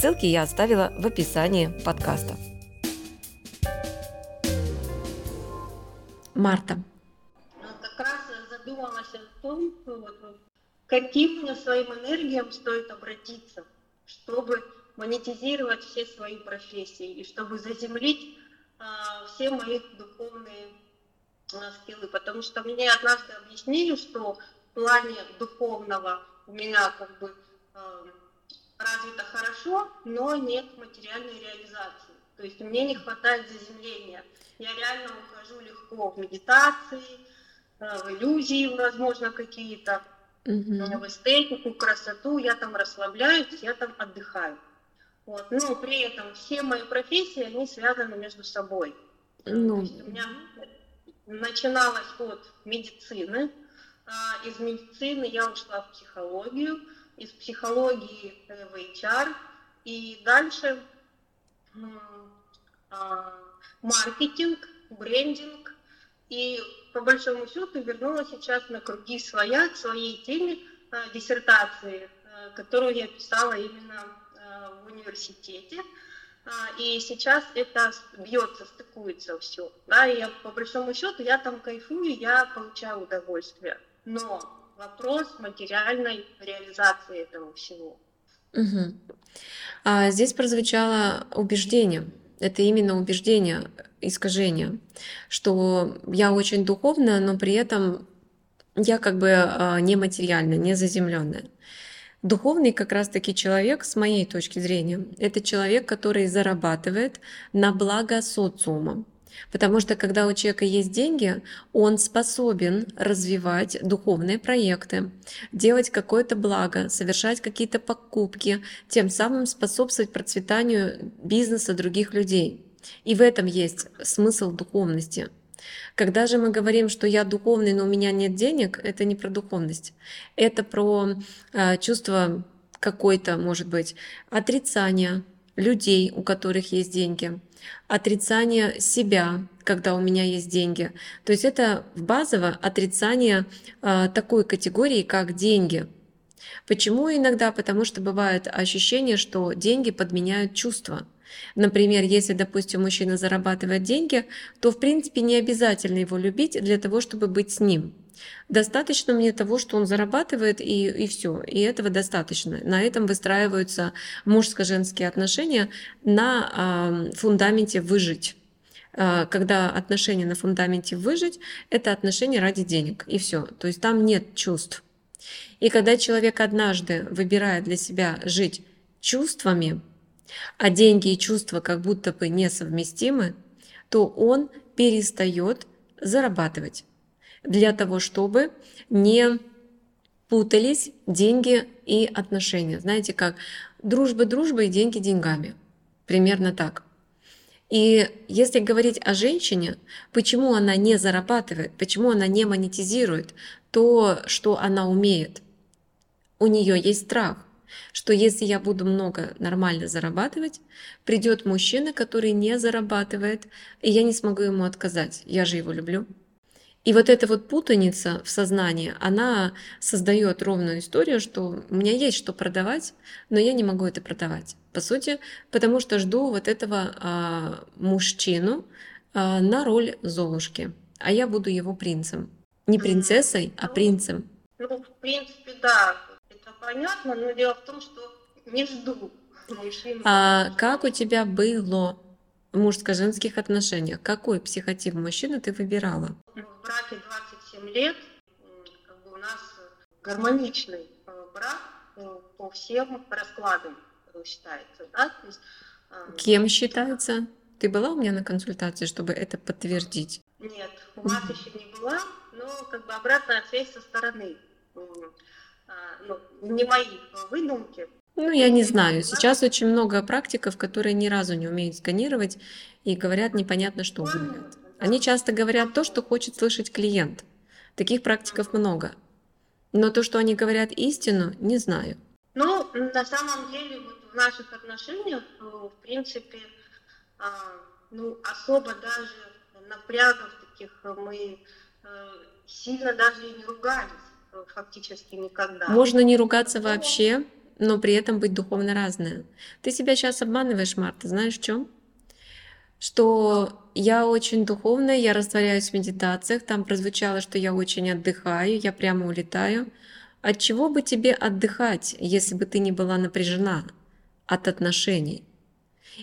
Ссылки я оставила в описании подкаста. Марта. Ну, как раз задумалась о том, каким своим энергиям стоит обратиться, чтобы монетизировать все свои профессии и чтобы заземлить а, все мои духовные а, скиллы. Потому что мне однажды объяснили, что в плане духовного у меня как бы а, развито хорошо, но нет материальной реализации. То есть мне не хватает заземления. Я реально ухожу легко в медитации, э, в иллюзии, возможно, какие-то, mm-hmm. в эстетику, красоту. Я там расслабляюсь, я там отдыхаю. Вот. Но при этом все мои профессии, они связаны между собой. Mm-hmm. То есть у меня начиналось от медицины. Из медицины я ушла в психологию из психологии в HR, и дальше а, маркетинг, брендинг, и по большому счету вернулась сейчас на круги своя, к своей теме а, диссертации, а, которую я писала именно в университете. И сейчас это бьется, стыкуется все. Да, и я, по большому счету я там кайфую, я получаю удовольствие. Но вопрос материальной реализации этого всего. Угу. А здесь прозвучало убеждение. Это именно убеждение, искажение, что я очень духовная, но при этом я как бы нематериальная, не заземленная. Духовный как раз-таки человек, с моей точки зрения, это человек, который зарабатывает на благо социума. Потому что когда у человека есть деньги, он способен развивать духовные проекты, делать какое-то благо, совершать какие-то покупки, тем самым способствовать процветанию бизнеса других людей. И в этом есть смысл духовности. Когда же мы говорим, что я духовный, но у меня нет денег, это не про духовность. Это про э, чувство какой-то, может быть, отрицания людей, у которых есть деньги, отрицание себя, когда у меня есть деньги. То есть это базово отрицание э, такой категории, как деньги. Почему иногда? Потому что бывает ощущение, что деньги подменяют чувства. Например, если, допустим, мужчина зарабатывает деньги, то в принципе не обязательно его любить для того, чтобы быть с ним. Достаточно мне того, что он зарабатывает, и, и все. И этого достаточно. На этом выстраиваются мужско-женские отношения на э, фундаменте выжить. Э, когда отношения на фундаменте выжить, это отношения ради денег. И все. То есть там нет чувств. И когда человек однажды выбирает для себя жить чувствами, а деньги и чувства как будто бы несовместимы, то он перестает зарабатывать для того, чтобы не путались деньги и отношения. Знаете, как дружба дружбой, деньги деньгами. Примерно так. И если говорить о женщине, почему она не зарабатывает, почему она не монетизирует то, что она умеет, у нее есть страх, что если я буду много нормально зарабатывать, придет мужчина, который не зарабатывает, и я не смогу ему отказать. Я же его люблю. И вот эта вот путаница в сознании, она создает ровную историю, что у меня есть что продавать, но я не могу это продавать. По сути, потому что жду вот этого а, мужчину а, на роль Золушки, а я буду его принцем. Не принцессой, а принцем. Ну, в принципе, да, это понятно, но дело в том, что не жду мужчину. А как у тебя было мужско-женских отношениях? Какой психотип мужчины ты выбирала? В браке 27 лет, как бы у нас гармоничный э, брак э, по всем раскладам считается. Да? То есть, э, Кем считается? Ты была у меня на консультации, чтобы это подтвердить? Нет, у вас еще не была, но как бы обратная связь со стороны. ну, не мои выдумки. Ну, я не знаю. Сейчас очень много практиков, которые ни разу не умеют сканировать и говорят непонятно, что говорят. Они часто говорят то, что хочет слышать клиент. Таких практиков много. Но то, что они говорят истину, не знаю. Ну, на самом деле, вот в наших отношениях, в принципе, а, ну, особо даже напрягов таких мы э, сильно даже и не ругались э, фактически никогда. Можно не ругаться вообще, но при этом быть духовно разная. Ты себя сейчас обманываешь, Марта, знаешь в чем? Что я очень духовная, я растворяюсь в медитациях, там прозвучало, что я очень отдыхаю, я прямо улетаю. От чего бы тебе отдыхать, если бы ты не была напряжена от отношений?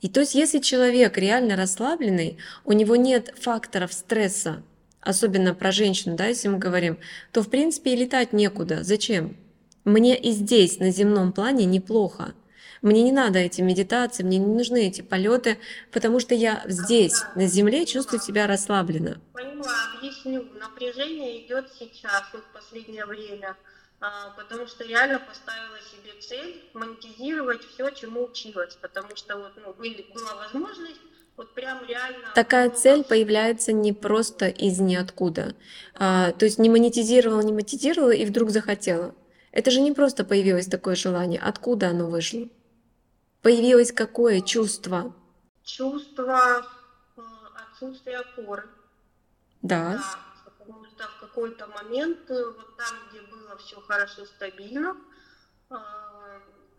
И то есть, если человек реально расслабленный, у него нет факторов стресса, особенно про женщину, да, если мы говорим, то в принципе и летать некуда. Зачем? Мне и здесь, на земном плане, неплохо. Мне не надо эти медитации, мне не нужны эти полеты, потому что я здесь, на земле, чувствую себя расслабленно. Понимаю, объясню. Напряжение идет сейчас, вот в последнее время, а, потому что реально поставила себе цель монетизировать все, чему училась, потому что вот, ну, была возможность вот прям реально... Такая цель появляется не просто из ниоткуда. А, то есть не монетизировала, не монетизировала и вдруг захотела. Это же не просто появилось такое желание. Откуда оно вышло? Появилось какое чувство? Чувство э, отсутствия опоры. Да. да. Потому что в какой-то момент, э, вот там, где было все хорошо, стабильно, э,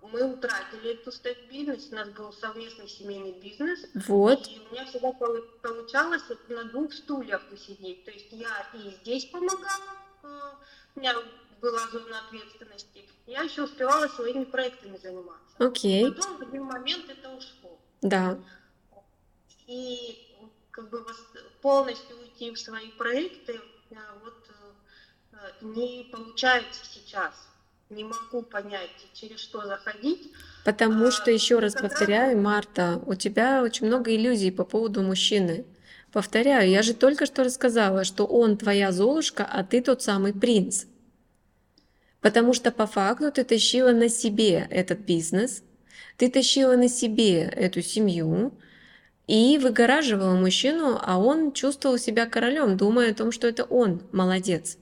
мы утратили эту стабильность, у нас был совместный семейный бизнес. Вот. И у меня всегда получалось вот на двух стульях посидеть. То есть я и здесь помогала, у меня была зона ответственности, я еще успевала своими проектами заниматься. Окей. Потом в один момент это ушло. Да. И как бы полностью уйти в свои проекты э, вот э, не получается сейчас. Не могу понять, через что заходить. Потому что, еще раз повторяю, Марта, у тебя очень много иллюзий по поводу мужчины. Повторяю, я же только что рассказала, что он твоя Золушка, а ты тот самый принц. Потому что по факту ты тащила на себе этот бизнес, ты тащила на себе эту семью и выгораживала мужчину, а он чувствовал себя королем, думая о том, что это он молодец.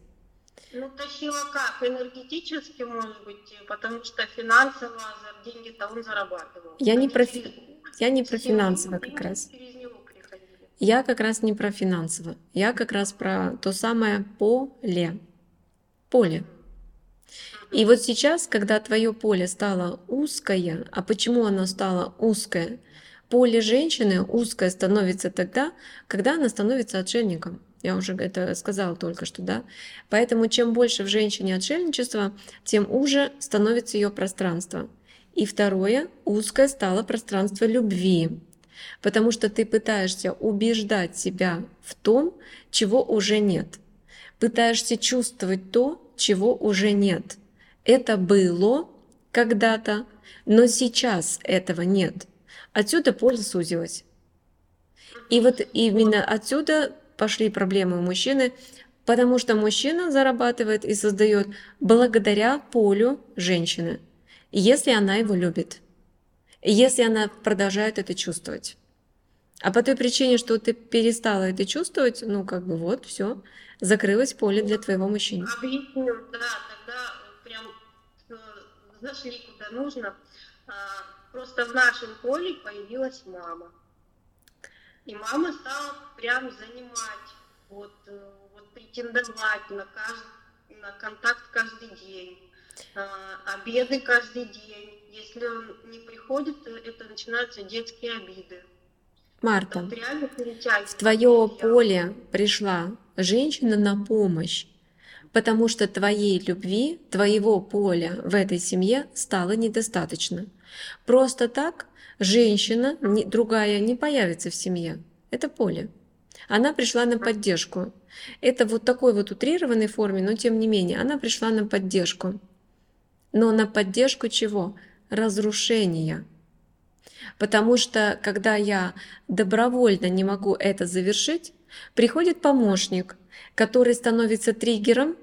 Ну, тащила как? Энергетически, может быть, потому что финансово за деньги-то он зарабатывал. Я не про, я не про финансово как раз. Я как раз не про финансово. Я как раз про то самое поле. Поле. И вот сейчас, когда твое поле стало узкое, а почему оно стало узкое? Поле женщины узкое становится тогда, когда она становится отшельником. Я уже это сказала только что, да? Поэтому чем больше в женщине отшельничества, тем уже становится ее пространство. И второе, узкое стало пространство любви. Потому что ты пытаешься убеждать себя в том, чего уже нет. Пытаешься чувствовать то, чего уже нет. Это было когда-то, но сейчас этого нет. Отсюда польза сузилась. И вот именно отсюда пошли проблемы у мужчины, потому что мужчина зарабатывает и создает благодаря полю женщины, если она его любит, если она продолжает это чувствовать. А по той причине, что ты перестала это чувствовать, ну как бы вот, все, закрылось поле для твоего мужчины. Объясню, да, тогда зашли куда нужно. А, просто в нашем поле появилась мама. И мама стала прям занимать, вот, э, вот претендовать на, каждый, на контакт каждый день, а, обеды каждый день. Если он не приходит, это начинаются детские обиды. Марта, в твое поле пришла женщина на помощь, потому что твоей любви, твоего поля в этой семье стало недостаточно. Просто так женщина другая не появится в семье. Это поле. Она пришла на поддержку. Это вот такой вот утрированной форме, но тем не менее, она пришла на поддержку. Но на поддержку чего? Разрушения. Потому что когда я добровольно не могу это завершить, приходит помощник, который становится триггером,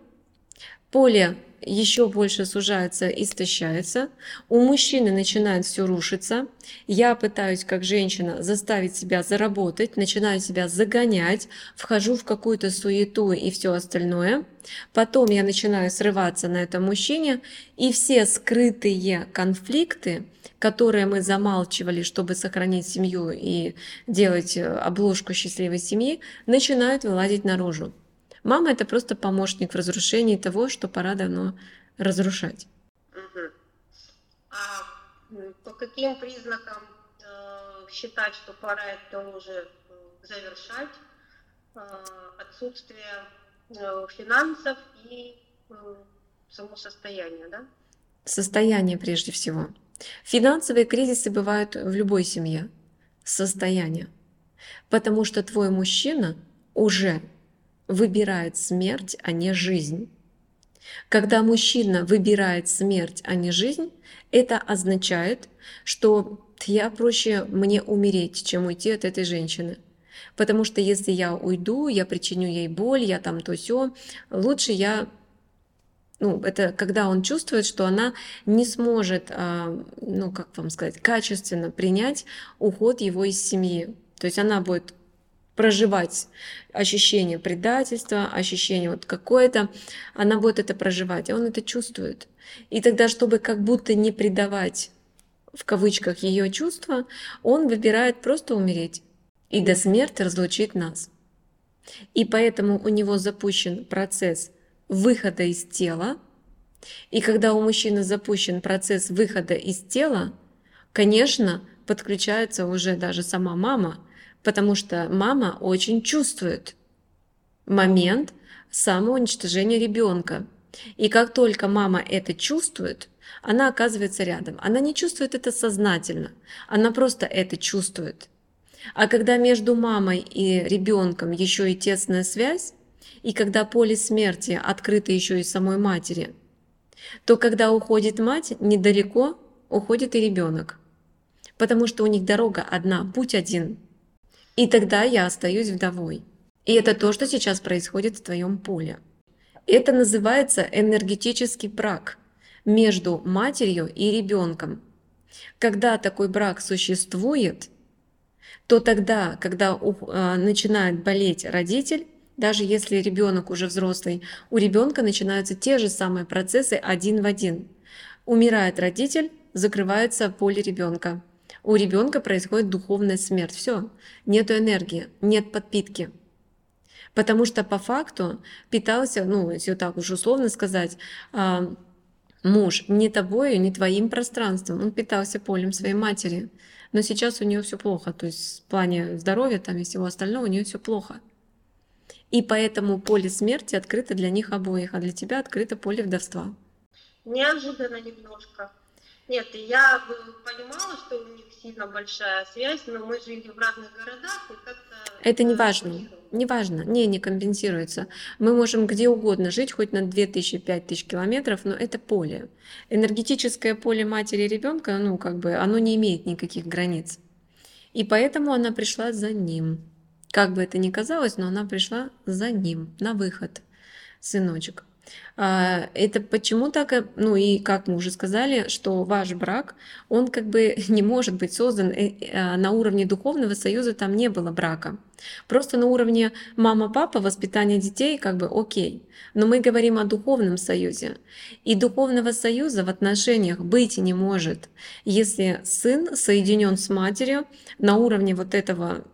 поле еще больше сужается, истощается. У мужчины начинает все рушиться. Я пытаюсь, как женщина, заставить себя заработать, начинаю себя загонять, вхожу в какую-то суету и все остальное. Потом я начинаю срываться на этом мужчине, и все скрытые конфликты, которые мы замалчивали, чтобы сохранить семью и делать э, обложку счастливой семьи, начинают вылазить наружу. Мама это просто помощник в разрушении того, что пора давно разрушать. Угу. А по каким признакам э, считать, что пора это уже завершать? Э, отсутствие э, финансов и э, само состояние, да? Состояние прежде всего. Финансовые кризисы бывают в любой семье. Состояние. Потому что твой мужчина уже выбирает смерть, а не жизнь. Когда мужчина выбирает смерть, а не жизнь, это означает, что я проще мне умереть, чем уйти от этой женщины. Потому что если я уйду, я причиню ей боль, я там то все, лучше я ну, это когда он чувствует, что она не сможет, а, ну, как вам сказать, качественно принять уход его из семьи. То есть она будет проживать ощущение предательства, ощущение вот какое-то, она будет это проживать, а он это чувствует. И тогда, чтобы как будто не предавать в кавычках ее чувства, он выбирает просто умереть и до смерти разлучить нас. И поэтому у него запущен процесс выхода из тела. И когда у мужчины запущен процесс выхода из тела, конечно, подключается уже даже сама мама, потому что мама очень чувствует момент самоуничтожения ребенка. И как только мама это чувствует, она оказывается рядом. Она не чувствует это сознательно, она просто это чувствует. А когда между мамой и ребенком еще и тесная связь, и когда поле смерти открыто еще и самой матери, то когда уходит мать, недалеко уходит и ребенок. Потому что у них дорога одна, путь один. И тогда я остаюсь вдовой. И это то, что сейчас происходит в твоем поле. Это называется энергетический брак между матерью и ребенком. Когда такой брак существует, то тогда, когда а, начинает болеть родитель, даже если ребенок уже взрослый, у ребенка начинаются те же самые процессы один в один. Умирает родитель, закрывается поле ребенка. У ребенка происходит духовная смерть. Все, нет энергии, нет подпитки. Потому что по факту питался, ну, если так уж условно сказать, а, муж не тобою, не твоим пространством, он питался полем своей матери. Но сейчас у нее все плохо, то есть в плане здоровья там и всего остального у нее все плохо. И поэтому поле смерти открыто для них обоих, а для тебя открыто поле вдовства. Неожиданно немножко. Нет, я понимала, что у них сильно большая связь, но мы жили в разных городах, и как-то... Это не важно, не важно, не, не компенсируется. Мы можем где угодно жить, хоть на 2000-5000 километров, но это поле. Энергетическое поле матери и ребенка, ну, как бы, оно не имеет никаких границ. И поэтому она пришла за ним. Как бы это ни казалось, но она пришла за ним, на выход, сыночек. А, это почему так, э, ну и как мы уже сказали, что ваш брак, он как бы не может быть создан э, а, на уровне духовного союза, там не было брака. Просто на уровне мама-папа, воспитания детей, как бы окей. Но мы говорим о духовном союзе. И духовного союза в отношениях быть не может, если сын соединен с матерью на уровне вот этого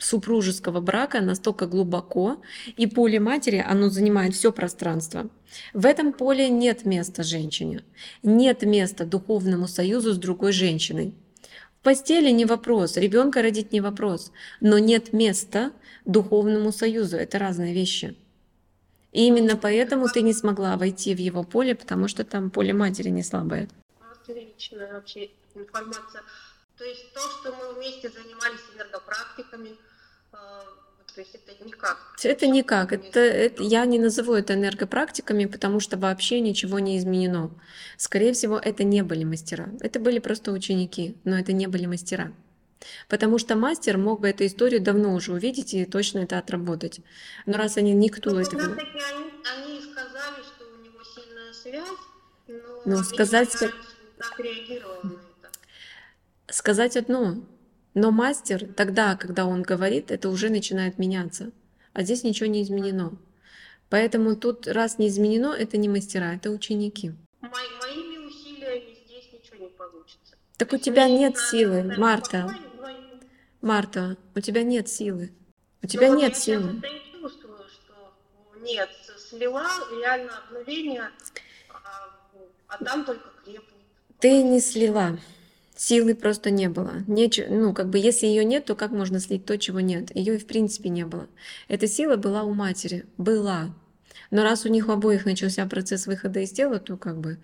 супружеского брака настолько глубоко, и поле матери, оно занимает все пространство. В этом поле нет места женщине, нет места духовному союзу с другой женщиной. В постели не вопрос, ребенка родить не вопрос, но нет места духовному союзу, это разные вещи. И именно поэтому ты не смогла войти в его поле, потому что там поле матери не слабое. Отличная вообще информация. То есть то, что мы вместе занимались энергопрактиками, то есть это никак. Это никак. Это, это, я не назову это энергопрактиками, потому что вообще ничего не изменено. Скорее всего, это не были мастера. Это были просто ученики, но это не были мастера. Потому что мастер мог бы эту историю давно уже увидеть и точно это отработать. Но раз они никто ну, этого... Они, они сказали, что у него сильная связь, но, мне сказать, как реагировала на это. сказать одно, но мастер тогда, когда он говорит, это уже начинает меняться. А здесь ничего не изменено. Поэтому тут, раз не изменено, это не мастера, это ученики. Мо- моими усилиями здесь ничего не получится. Так у тебя мне нет надо силы, стать Марта. спокойной, но- Марта, у тебя нет силы. У Ну тебя вот нет я силы. и чувствую, что нет, слила реально обнуление, а, а там только крепнет. Ты не слила. Силы просто не было. Неч- ну, как бы, если ее нет, то как можно слить то, чего нет? Ее и в принципе не было. Эта сила была у матери. Была. Но раз у них у обоих начался процесс выхода из тела, то как бы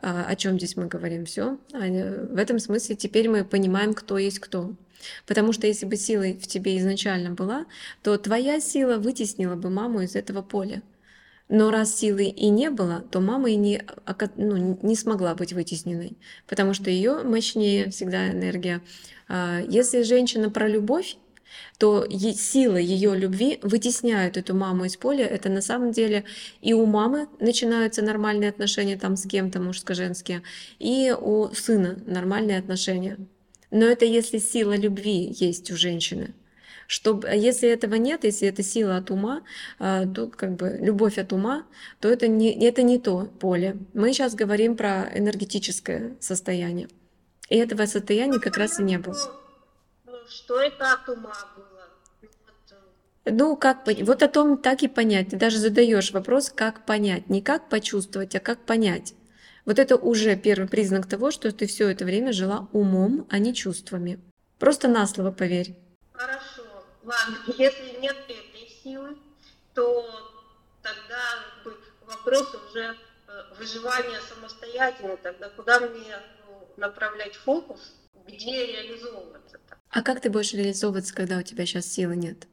а, о чем здесь мы говорим? Все. В этом смысле теперь мы понимаем, кто есть кто. Потому что если бы сила в тебе изначально была, то твоя сила вытеснила бы маму из этого поля. Но раз силы и не было, то мама и не, ну, не смогла быть вытесненной, потому что ее мощнее всегда энергия. А, Если женщина про любовь, то сила ее любви вытесняет эту маму из поля. Это на самом деле и у мамы начинаются нормальные отношения там с кем-то, мужско-женские, и у сына нормальные отношения. Но это если сила любви есть у женщины. Чтобы, а если этого нет, если это сила от ума, а, то как бы любовь от ума, то это не, это не то поле. Мы сейчас говорим про энергетическое состояние. И этого состояния как раз и не было. Что это от ума было? Ну, э, Ну, как вот о том так и понять. Ты даже задаешь вопрос, как понять. Не как почувствовать, а как понять. Вот это уже первый признак того, что ты все это время жила умом, а не чувствами. Просто на слово поверь. Хорошо, если нет этой силы, то тогда бы, вопрос уже э, выживания самостоятельно, тогда куда мне ну, направлять фокус, где реализовываться -то? А как ты будешь реализовываться, когда у тебя сейчас силы нет?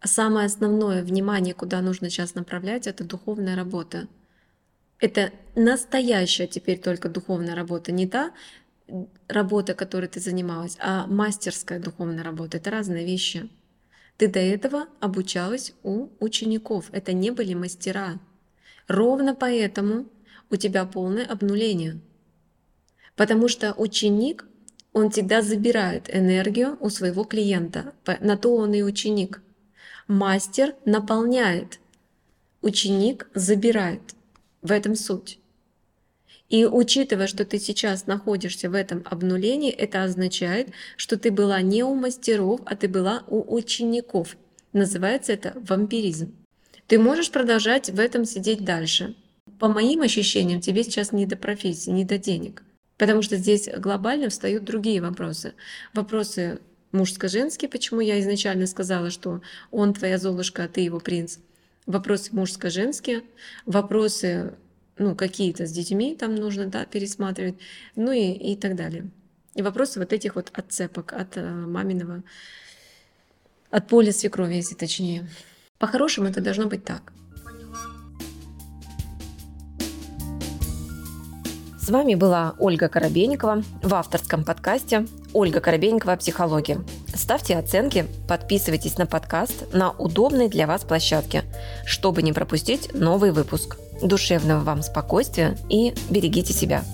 А самое основное внимание, куда нужно сейчас направлять, это духовная работа. Это настоящая теперь только духовная работа, не та работа, которой ты занималась, а мастерская духовная работа. Это разные вещи. Ты до этого обучалась у учеников. Это не были мастера. Ровно поэтому у тебя полное обнуление. Потому что ученик, он всегда забирает энергию у своего клиента. На то он и ученик. Мастер наполняет, ученик забирает. В этом суть. И учитывая, что ты сейчас находишься в этом обнулении, это означает, что ты была не у мастеров, а ты была у учеников. Называется это вампиризм. Ты можешь продолжать в этом сидеть дальше. По моим ощущениям, тебе сейчас не до профессии, не до денег. Потому что здесь глобально встают другие вопросы. Вопросы мужско-женские, почему я изначально сказала, что он твоя Золушка, а ты его принц. Вопросы мужско-женские, вопросы ну, какие-то с детьми там нужно да, пересматривать, ну и, и так далее. И вопросы вот этих вот отцепок от э, маминого, от поля свекрови, если точнее. По-хорошему это должно быть так. С вами была Ольга Коробейникова в авторском подкасте «Ольга Коробейникова. Психология». Ставьте оценки, подписывайтесь на подкаст на удобной для вас площадке, чтобы не пропустить новый выпуск. Душевного вам спокойствия и берегите себя.